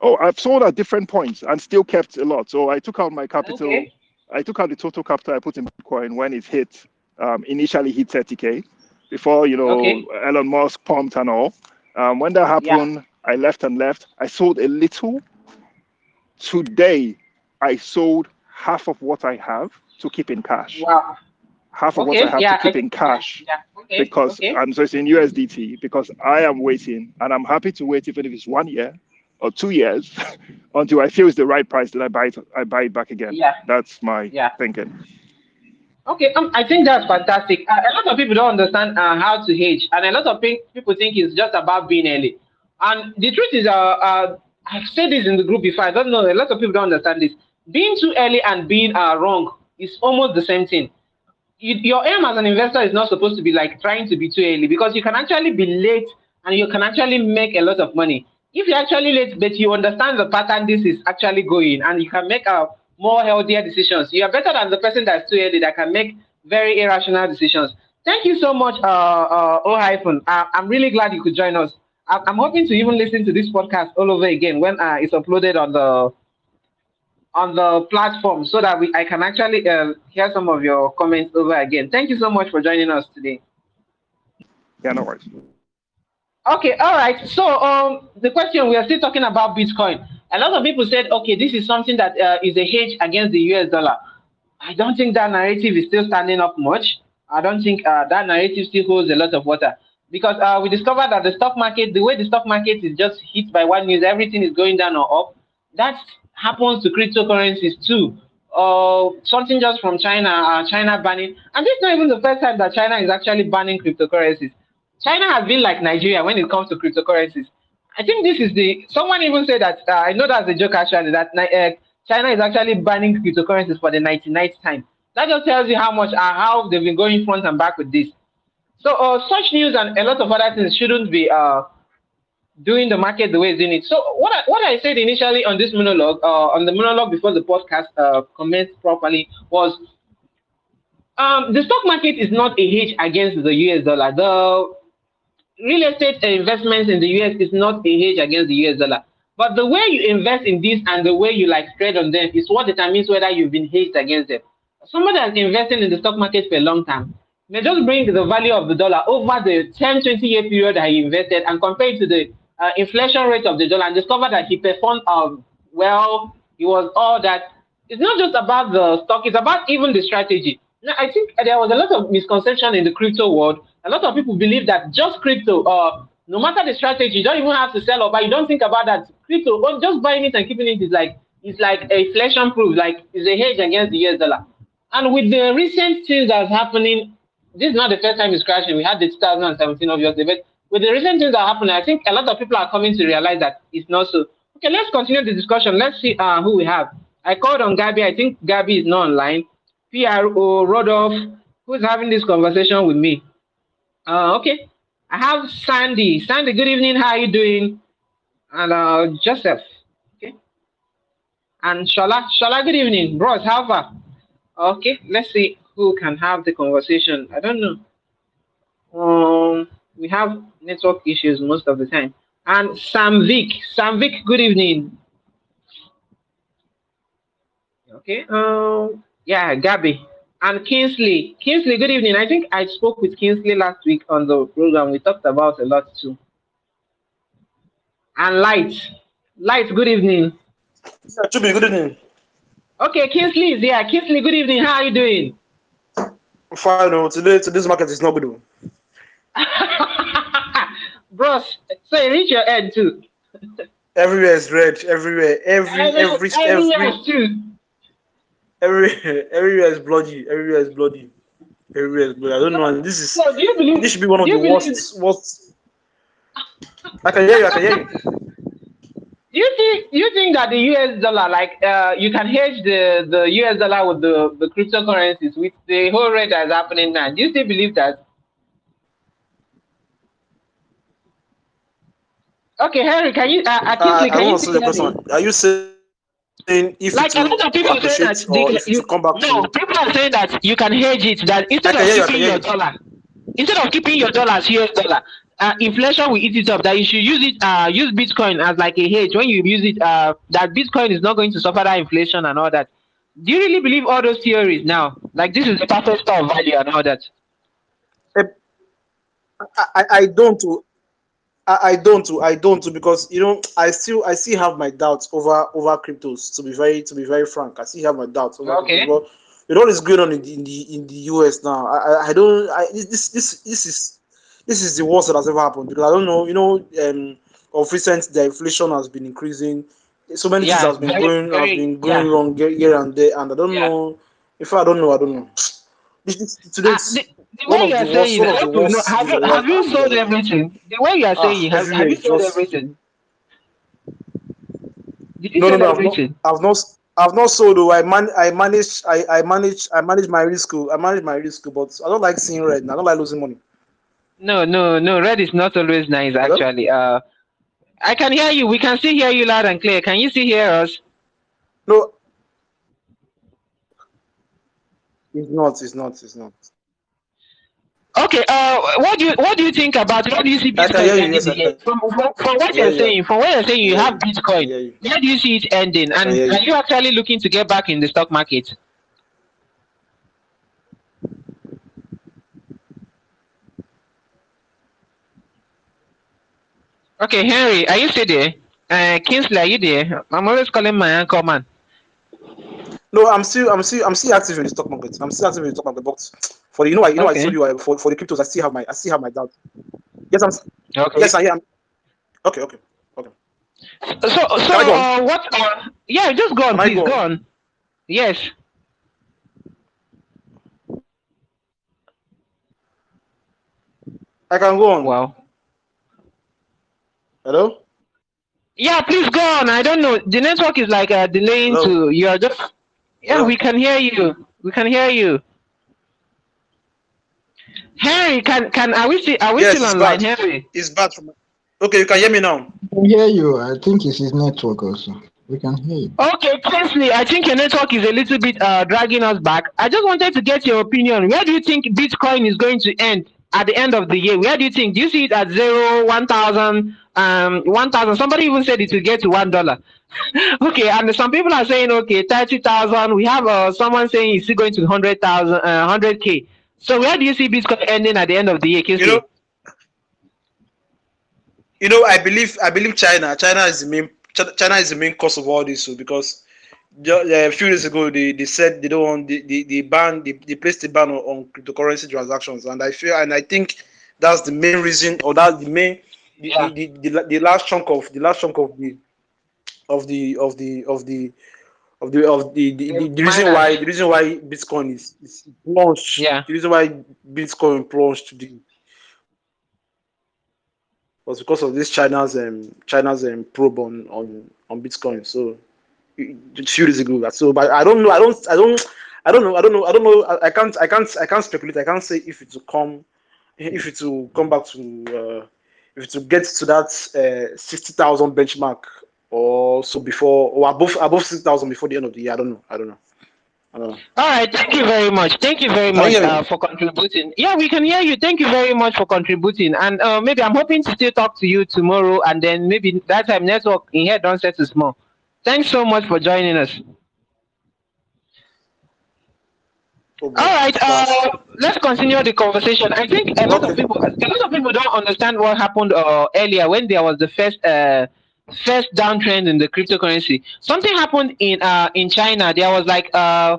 Oh, I've sold at different points and still kept a lot. So I took out my capital. Okay. I took out the total capital I put in Bitcoin when it hit, um, initially hit 30K before, you know, okay. Elon Musk pumped and all. Um, when that happened, yeah. I left and left. I sold a little. Today, I sold half of what I have to keep in cash. Wow. Half of okay, what I have yeah, to keep I, in cash. Yeah, okay, because and so it's in USDT because I am waiting and I'm happy to wait even if it's one year or two years until I feel it's the right price that I buy it, I buy it back again. Yeah. That's my yeah. thinking. Okay, um, I think that's fantastic. Uh, a lot of people don't understand uh, how to hedge, and a lot of people think it's just about being early. And the truth is, uh, uh, I've said this in the group before. I don't know. A lot of people don't understand this. Being too early and being uh, wrong is almost the same thing. You, your aim as an investor is not supposed to be like trying to be too early because you can actually be late and you can actually make a lot of money. If you're actually late, but you understand the pattern this is actually going and you can make a more healthier decisions, you are better than the person that's too early that can make very irrational decisions. Thank you so much, uh, uh, O hyphen. Uh, I'm really glad you could join us. I'm hoping to even listen to this podcast all over again when uh, it's uploaded on the on the platform so that we I can actually uh, hear some of your comments over again. Thank you so much for joining us today. Yeah, no worries. Okay, all right. So um, the question we are still talking about Bitcoin. A lot of people said, okay, this is something that uh, is a hedge against the US dollar. I don't think that narrative is still standing up much. I don't think uh, that narrative still holds a lot of water because uh, we discovered that the stock market, the way the stock market is just hit by one news, everything is going down or up. That happens to cryptocurrencies too. Uh, something just from China, uh, China banning, and this is not even the first time that China is actually banning cryptocurrencies. China has been like Nigeria when it comes to cryptocurrencies. I think this is the someone even said that uh, I know that's a joke actually that uh, China is actually banning cryptocurrencies for the 99th time. That just tells you how much uh, how they've been going front and back with this. So uh, such news and a lot of other things shouldn't be uh, doing the market the way it's doing it. So what I, what I said initially on this monologue, uh, on the monologue before the podcast uh, commenced properly, was um, the stock market is not a hedge against the US dollar. The real estate investments in the US is not a hedge against the US dollar. But the way you invest in this and the way you like trade on them is what determines whether you've been hedged against them. Somebody that's investing in the stock market for a long time may just bring the value of the dollar over the 10, 20 year period that he invested and compare it to the uh, inflation rate of the dollar and discover that he performed um, well. He was all that. It's not just about the stock, it's about even the strategy. Now, I think there was a lot of misconception in the crypto world. A lot of people believe that just crypto, uh, no matter the strategy, you don't even have to sell or buy. You don't think about that. Crypto, or just buying it and keeping it is like it's like a inflation proof, like it's a hedge against the US dollar. And with the recent things that's happening, this is not the first time it's crashing. We had the 2017, obviously, but with the recent things that are happening, I think a lot of people are coming to realize that it's not so. Okay, let's continue the discussion. Let's see uh, who we have. I called on Gabby. I think Gabby is not online. PRO Rodolph, who's having this conversation with me. Uh, okay, I have Sandy. Sandy, good evening. How are you doing? And uh, Joseph. Okay. And Shala. Shala, good evening. Bros, how far? Okay, let's see who can have the conversation. I don't know. Um, we have network issues most of the time. And Sam Vic, Sam Vic, good evening. Okay. Um. Yeah, Gabby and Kingsley. Kingsley, good evening. I think I spoke with Kingsley last week on the program. We talked about a lot too. And Light, Light, good evening. Yeah, Chubi, good evening. Okay, Kingsley is here. Kingsley, good evening. How are you doing? Fine, no, today today's market is not good. Oh. Bros, so you reach your end too. Everywhere is red. Everywhere, every every every too. every everywhere is bloody. Everywhere is bloody. Everywhere is bloody. I don't know. And this is So do you believe this should be one of the you believe- worst. Worst. I can hear you. I can hear you. You think you think that the US dollar, like uh, you can hedge the, the US dollar with the, the cryptocurrencies with the whole rate that's happening now? Do you still believe that? Okay, Henry, can you uh, Uh, I can you want to still say the question. Are you saying if Like a lot of people saying that they, you, come back no, to? people are saying that you can hedge it. That instead of hear you, keeping your you. dollar, instead of keeping your dollar as US dollar, uh, inflation will eat it up. That you should use it, uh, use Bitcoin as like a hedge. When you use it, uh, that Bitcoin is not going to suffer that inflation and all that. Do you really believe all those theories now? Like this is the perfect store of value and all that. I, I, I don't. I, I don't. I don't too because you know I still I still have my doubts over over cryptos. To be very to be very frank, I still have my doubts over Okay. cryptos. But you know what is going on in the in the, in the US now? I, I, don't. I this this this is this is the worst that has ever happened because I don't know. You know, um, of recent the inflation has been increasing. So many Yeah, things has been very- going very- has been going yeah. wrong here, and there, and I don't Yeah. know. If I don't know, I don't know. This, this, today's. Uh, the, the way you are saying, worst- it, one I of want the to know, have you have you sold everything? The way you are Ah, saying, it, have, have you sold just- everything? Did you no, no, no. I've not? I've not, I've not sold. Though I man, I manage, I, I manage, I manage my risk. I manage my risk, but I don't like seeing red. I don't like losing money. No, no, no. Red is not always nice, Hello? actually. Uh, I can hear you. We can still hear you loud and clear. Can you still hear us? No, it's not. It's not. It's not. Okay. Uh, what do you what do you think about what do you see I Bitcoin you, ending yes, I the year? can. From, from, from what Yeah, you're yeah. saying, from what you're saying, you Yeah, have. Bitcoin. Yeah, yeah. Where do you see it ending? And hear you. are you actually looking to get back in the stock market? Okay, Henry, are you still there? Uh, Kingsley, are you there? I'm always calling my uncle man. No, I'm still, I'm still, I'm still active in the stock market. I'm still active in the stock market, but for you know, I, you know, Okay. I told you I, for for the cryptos, I still have my, I still have my doubt. Yes, I'm. Okay. Yes, I am. Okay, okay, okay. So, so uh, what? Uh, yeah, just go on, I please. go Go on? Yes. I can go on. Wow. Hello. Yeah, please go on. I don't know. The network is like uh, delaying Hello? to. You're just. Yeah, Hello? we can hear you. We can hear you. Henry, can can are we still are we Yes, still it's online, bad. Henry? It's bad from. Okay, you can hear me now. I can hear you. I think it's his network also. We can hear you. Okay, Kingsley, I think your network is a little bit uh, dragging us back. I just wanted to get your opinion. Where do you think Bitcoin is going to end at the end of the year? Where do you think? Do you see it at zero, one thousand, um, one thousand? Somebody even said it will get to one dollar. okay, and some people are saying okay, thirty thousand. We have uh, someone saying it's still going to hundred thousand, uh, hundred k. So where do you see Bitcoin ending at the end of the year, You know. You know, I believe, I believe China. China is the main. China is the main cause of all this. So because uh, a few days ago they, they said they don't want the the, the ban they, they placed a ban on, on cryptocurrency transactions and I feel and I think that's the main reason or that's the main the, Yeah. the, the, the, the last chunk of the last chunk of the of the of the of the of the of the the, the, the reason why the reason why Bitcoin is, is plunged Yeah. the reason why Bitcoin plunged to the was because of this China's um China's um probe on on on Bitcoin. So it- a few days ago. So, but I don't know. I don't. I don't. I don't know. I don't know. I don't know. I, I can't. I can't. I can't speculate. I can't say if it will come, if it will come back to, uh, if it will get to that uh, sixty thousand benchmark or so before or above above sixty thousand before the end of the year. I don't know. I don't know. All right, thank you very much. Thank you very much uh, for contributing. Yeah, we can hear you. Thank you very much for contributing. And uh, maybe I'm hoping to still talk to you tomorrow, and then maybe that time network in here don't set small. Thanks so much for joining us. All right, uh, let's continue the conversation. I think a lot of people, a lot of people don't understand what happened uh, earlier when there was the first, uh, first downtrend in the cryptocurrency. Something happened in uh, in China. There was like uh,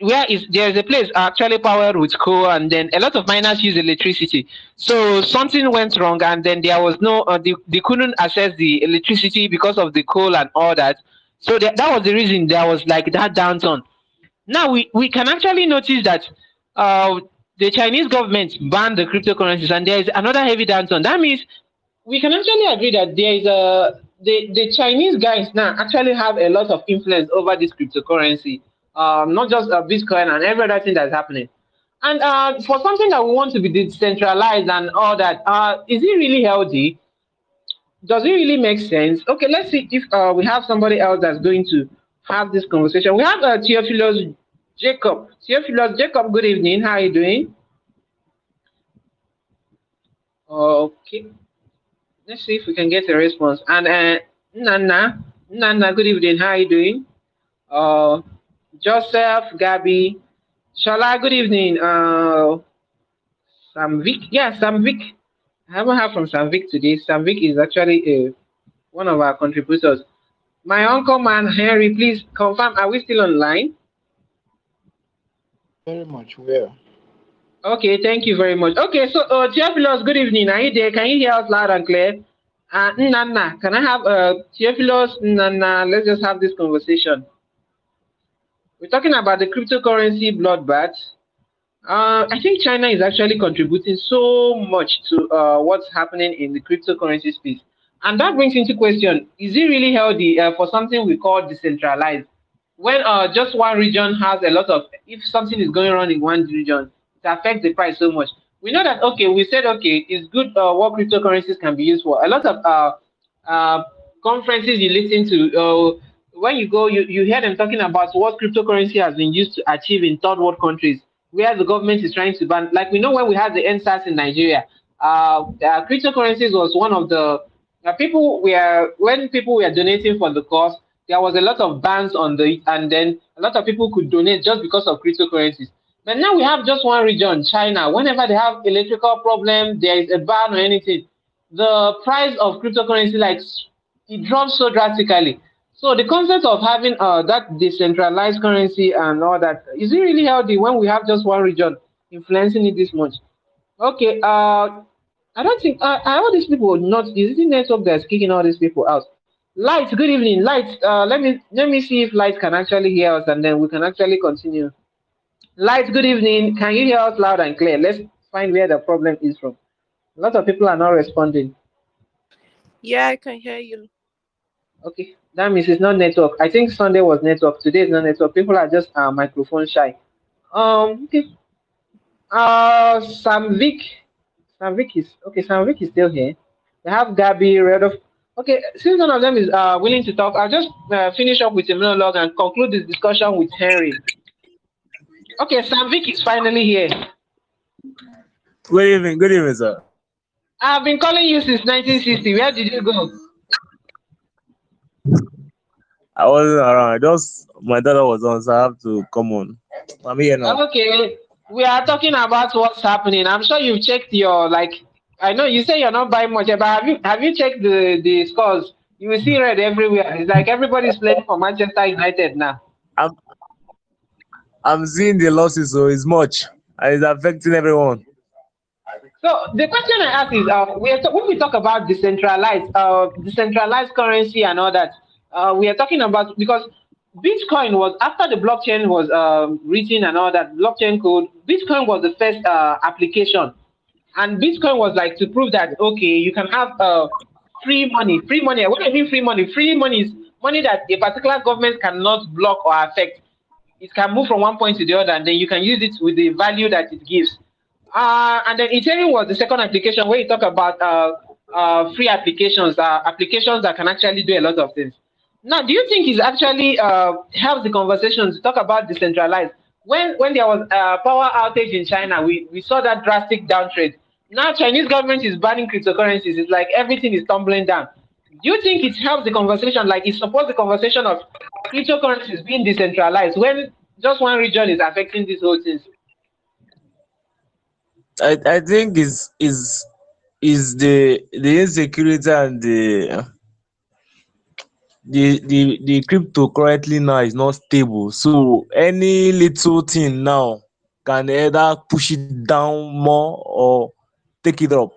where is there is a place actually powered with coal, and then a lot of miners use electricity. So something went wrong, and then there was no, uh, they, they couldn't access the electricity because of the coal and all that. So that that was the reason there was like that downturn. Now we, we can actually notice that uh, the Chinese government banned the cryptocurrencies, and there is another heavy downturn. That means we can actually agree that there is a the, the Chinese guys now actually have a lot of influence over this cryptocurrency, um, not just uh, Bitcoin and every other thing that's happening. And uh, for something that we want to be decentralized and all that, uh, is it really healthy? Does it really make sense? Okay, let's see if uh, we have somebody else that's going to have this conversation. We have uh, Theophilus Jacob. Theophilus Jacob, good evening. How are you doing? Okay. Let's see if we can get a response. And uh, Nana, Nana, good evening. How are you doing? Uh, Joseph, Gabby, Shala, good evening. Uh, Samvik, yeah, Samvik. I haven't heard from Samvik today. Samvik is actually uh, one of our contributors. My uncle, man, Henry, please confirm. Are we still online? Very much. Where? Okay, thank you very much. Okay, so uh, Theophilus, good evening. Are you there? Can you hear us loud and clear? Uh, Nana, can I have uh, Theophilus, Nana? Let's just have this conversation. We're talking about the cryptocurrency bloodbath. Uh, I think China is actually contributing so much to uh, what's happening in the cryptocurrency space. And that brings into question, is it really healthy uh, for something we call decentralized? When uh, just one region has a lot of, if something is going on in one region, it affects the price so much. We know that, okay, we said, okay, it's good uh, what cryptocurrencies can be used for. A lot of uh, uh, conferences you listen to, uh, when you go, you, you hear them talking about what cryptocurrency has been used to achieve in third world countries, where the government is trying to ban. Like we know when we had the EndSARS in Nigeria, uh, uh, cryptocurrencies was one of the people were when people were donating for the cause. There was a lot of bans on the, and then a lot of people could donate just because of cryptocurrencies. But now we have just one region, China. Whenever they have electrical problem, there is a ban or anything, the price of cryptocurrency like it drops so drastically. So the concept of having uh, that decentralized currency and all that is it really healthy when we have just one region influencing it this much? Okay, uh, I don't think uh, all these people not is it network that's kicking all these people out? Light, good evening. Light, uh, let me let me see if Light can actually hear us and then we can actually continue. Light, good evening. Can you hear us loud and clear? Let's find where the problem is from. A lot of people are not responding. Yeah, I can hear you. Okay, that means it's not network. I think Sunday was network. Today is not network. People are just uh, microphone shy. Um, okay. Uh, Samvik. Samvik is okay. Samvik is still here. We have Gabby, Redolf. Okay, since none of them is uh, willing to talk, I'll just uh, finish up with a monologue and conclude this discussion with Henry. Okay, Sam Samvik is finally here. Good evening, good evening, sir. I've been calling you since 1960. Where did you go? I wasn't around. Just my daughter was on, so I have to come on. I'm here now. Okay, we are talking about what's happening. I'm sure you've checked your like. I know you say you're not buying much, but have you have you checked the the scores? You will see red everywhere. It's like everybody's playing for Manchester United now. I'm I'm seeing the losses, so it's much, and it's affecting everyone. So the question I ask is, uh, we t- when we talk about decentralized, uh, decentralized currency and all that, uh, we are talking about because Bitcoin was after the blockchain was um, written and all that blockchain code. Bitcoin was the first uh, application, and Bitcoin was like to prove that okay, you can have uh, free money. Free money. What do I mean free money? Free money is money that a particular government cannot block or affect. It can move from one point to the other, and then you can use it with the value that it gives. Uh, and then Ethereum was the second application where you talk about uh, uh, free applications, uh, applications that can actually do a lot of things. Now, do you think it's actually uh, helps the conversation to talk about decentralized? When when there was a power outage in China, we, we saw that drastic downtrend. Now Chinese government is banning cryptocurrencies. It's like everything is tumbling down. Do you think it helps the conversation? Like it supports the conversation of cryptocurrencies being decentralized when just one region is affecting these whole things? I, I think is is is the the insecurity and the the the the crypto currently now is not stable. So any little thing now can either push it down more or take it up.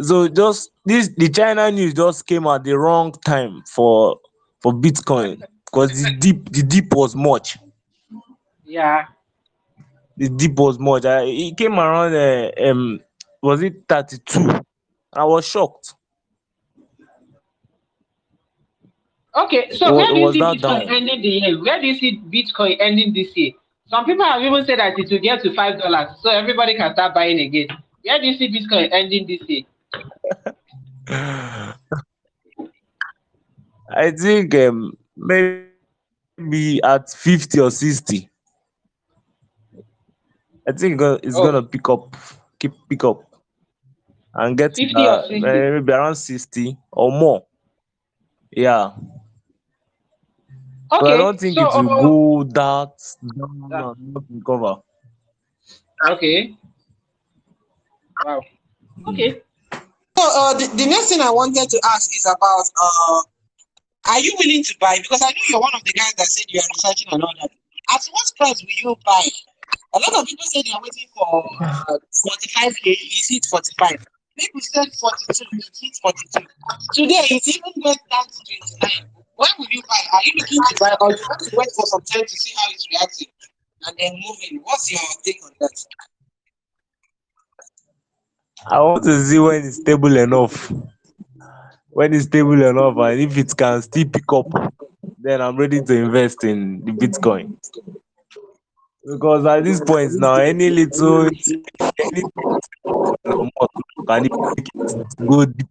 So just this the China news just came at the wrong time for for Bitcoin because the deep the deep was much. Yeah. The deep was much. I, it came around uh, um was it 32? I was shocked. Okay, so was, where do you see Bitcoin down. ending the year? Where do you see Bitcoin ending this year? Some people have even said that it will get to five dollars, so everybody can start buying again. Where do you see Bitcoin ending this year? I think um, maybe at 50 or 60. I think it's Oh, gonna pick up, keep pick up, and get to 50 or uh, 60. maybe around 60 or more. Yeah, but I don't think so it will uh, go that down uh, and not recover. okay, wow, okay. So uh, the, the next thing I wanted to ask is about uh, are you willing to buy? Because I know you're one of the guys that said you are researching and all that. At what price will you buy? A lot of people say they are waiting for uh, 45k. Is it 45? People said 42. Is it 42? Today it even went down to 29. When will you buy? Are you looking to buy or you want to wait for some time to see how it's reacting and then move in? What's your take on that? I want to see when it's stable enough. When it's stable enough, and if it can still pick up, then I'm ready to invest in the Bitcoin. Because at this point now, any little, any more can go deep.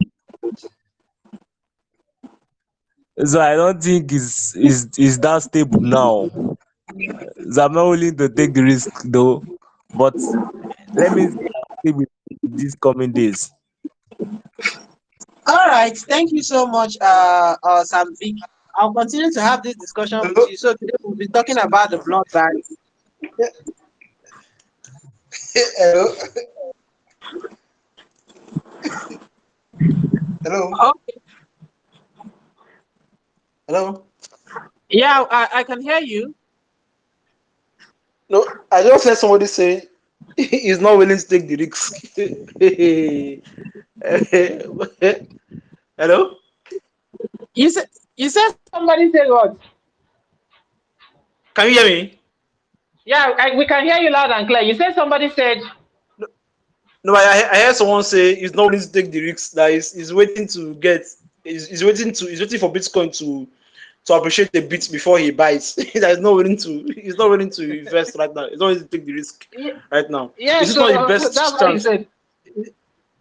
So I don't think it's is is that stable now. So I'm not willing to take the risk though. But let me see these coming days. All right, thank you so much, uh, uh, Sam Vic. I'll continue to have this discussion with you. So today we'll be talking about the blood bank. Hello. Hello. Okay. Hello. Yeah, I, I can hear you. No, I just heard somebody say he's not willing to take the risk. Hello. You said you said Somebody say what? Can you hear me? Yeah, I, we can hear you loud and clear. You said somebody said No, I, I heard someone say he's not willing to take the risk. That he's, he's waiting to get. He's, he's waiting to. He's waiting for Bitcoin to to appreciate the bit before he buys. he's not willing to. He's not willing to invest right now. He's not willing to take the risk yeah, right now. yeah Is it so not the uh, best he chance? said.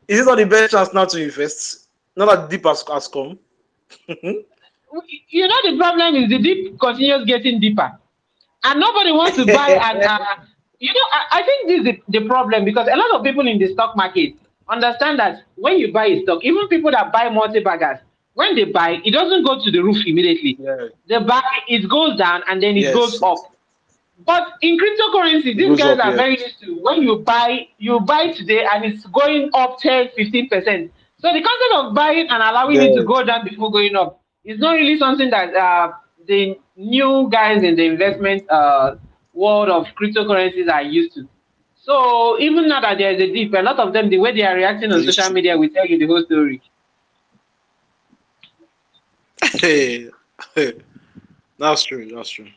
Is it not the best chance now to invest? Now that deep has, has come. You know the problem is the deep continues getting deeper, and nobody wants to buy. And uh, you know, I, I think this is the, the problem because a lot of people in the stock market understand that when you buy a stock, even people that buy multi baggers, when they buy, it doesn't go to the roof immediately. Yeah. They buy, it goes down, and then it Yes. goes up. But in cryptocurrency, these guys up, are yeah. very used to when you buy, you buy today and it's going up 10, 15%. So the concept of buying and allowing it to go down before going up is not really something that uh, the new guys in the investment uh, world of cryptocurrencies are used to. So even now that there is a dip, a lot of them, the way they are reacting on social media will tell you the whole story. that's true. That's true.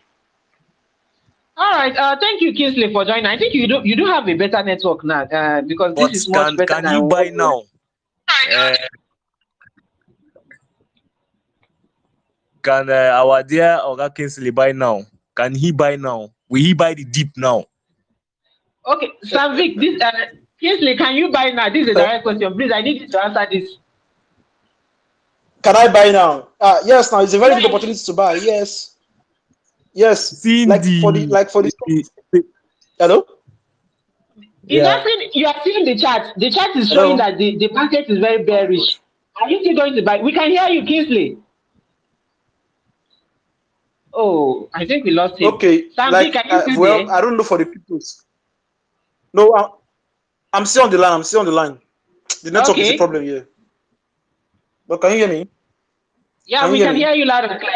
All right, uh, thank you, Kingsley, for joining. I think you do you do have a better network now uh, because But this is much can better can than he buy what- now? Uh, can uh, our dear Oga Kingsley buy now? Can he buy now? Will he buy the deep now? Okay, Savik, this uh, Kingsley, can you buy now? This is a direct question. Please, I need you to answer this. Can I buy now? Uh, yes, now it's a very good opportunity to buy. Yes, yes. See Like for the the, like for the. the, the Hello. Is yeah. that thing, you are seeing the chart. The chart is Hello? showing that the, the market is very bearish. Are you still going to buy? We can hear you, Kingsley. Oh, I think we lost him. Okay. Sambi, like can you uh, still well, there? I don't know for the cryptos. No, I'm, I'm still on the line. I'm still on the line. The network is Okay. the problem here. But can you hear me? Yeah, we can hear you loud and clear.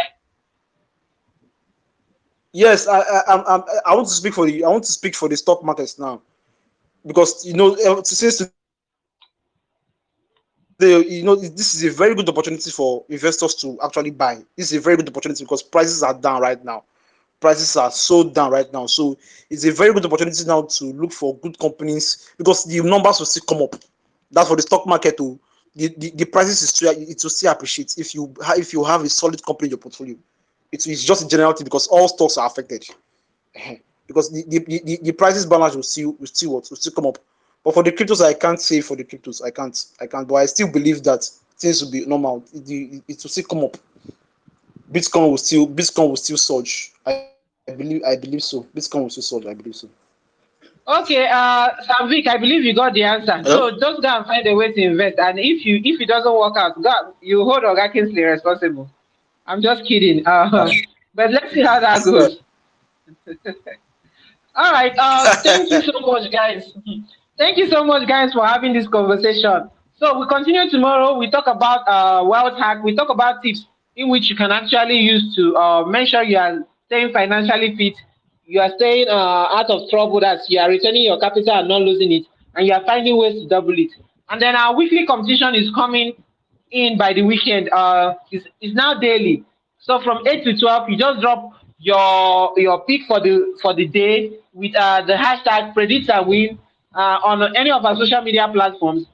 Yes, I I I'm, I'm, want to speak for the I want to speak for the stock markets now, because you know eh, since the you know this is a very good opportunity for investors to actually buy. This is a very good opportunity because prices are down right now. Prices are so down right now, so it's a very good opportunity now to look for good companies because the numbers will still come up. That's for the stock market to the, the, the prices is still it will still appreciate if you if you have a solid company in your portfolio. It's, just a generality because all stocks are affected because the, the, the, the prices balance will still will still what will still come up. But for the cryptos, I can't say for the cryptos, I can't, I can't. But I still believe that things will be normal. It, it, it will still come up. Bitcoin will still Bitcoin will still surge. I, I believe I believe so. Bitcoin will still surge. I believe so. Okay, uh, Samvik, I believe you got the answer. Hello? So just go and find a way to invest. And if you if it doesn't work out, God, you hold Oga Kingsley responsible. I'm just kidding. Uh, but let's see how that goes. All right. Uh, thank you so much, guys. Thank you so much, guys, for having this conversation. So we continue tomorrow. We talk about uh, wealth hack. We talk about tips in which you can actually use to uh, make sure you are staying financially fit. You are staying uh, out of trouble. That you are returning your capital and not losing it, and you are finding ways to double it. And then our weekly competition is coming in by the weekend. Uh, is is now daily. So from eight to twelve, you just drop your your pick for the for the day with uh, the hashtag predict and win uh, on any of our social media platforms.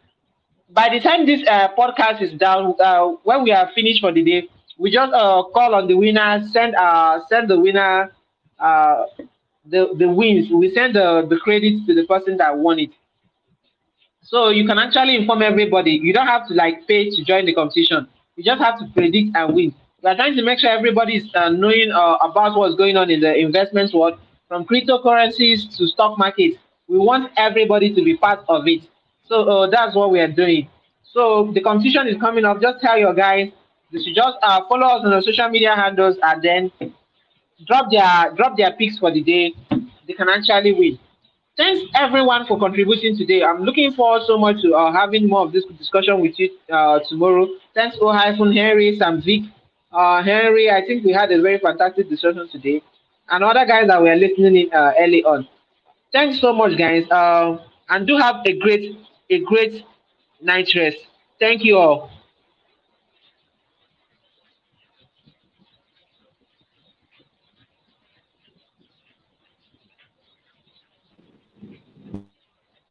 By the time this uh, podcast is down, uh, when we are finished for the day, we just uh, call on the winner, send uh, send the winner uh, the the wins. We send the the credits to the person that won it. So you can actually inform everybody. You don't have to like pay to join the competition. You just have to predict and win. We are trying to make sure everybody is uh, knowing uh, about what's going on in the investment world, from cryptocurrencies to stock markets. We want everybody to be part of it. So uh, that's what we are doing. So the competition is coming up. Just tell your guys. They should just uh, follow us on our social media handles and then drop their drop their picks for the day. They can actually win. Thanks everyone for contributing today. I'm looking forward so much to uh, having more of this discussion with you uh, tomorrow. Thanks, O hyphen Henry, Sam Vic, uh, Henry. I think we had a very fantastic discussion today, and other guys that were listening in uh, early on. Thanks so much, guys, uh, and do have a great a great night rest. Thank you all.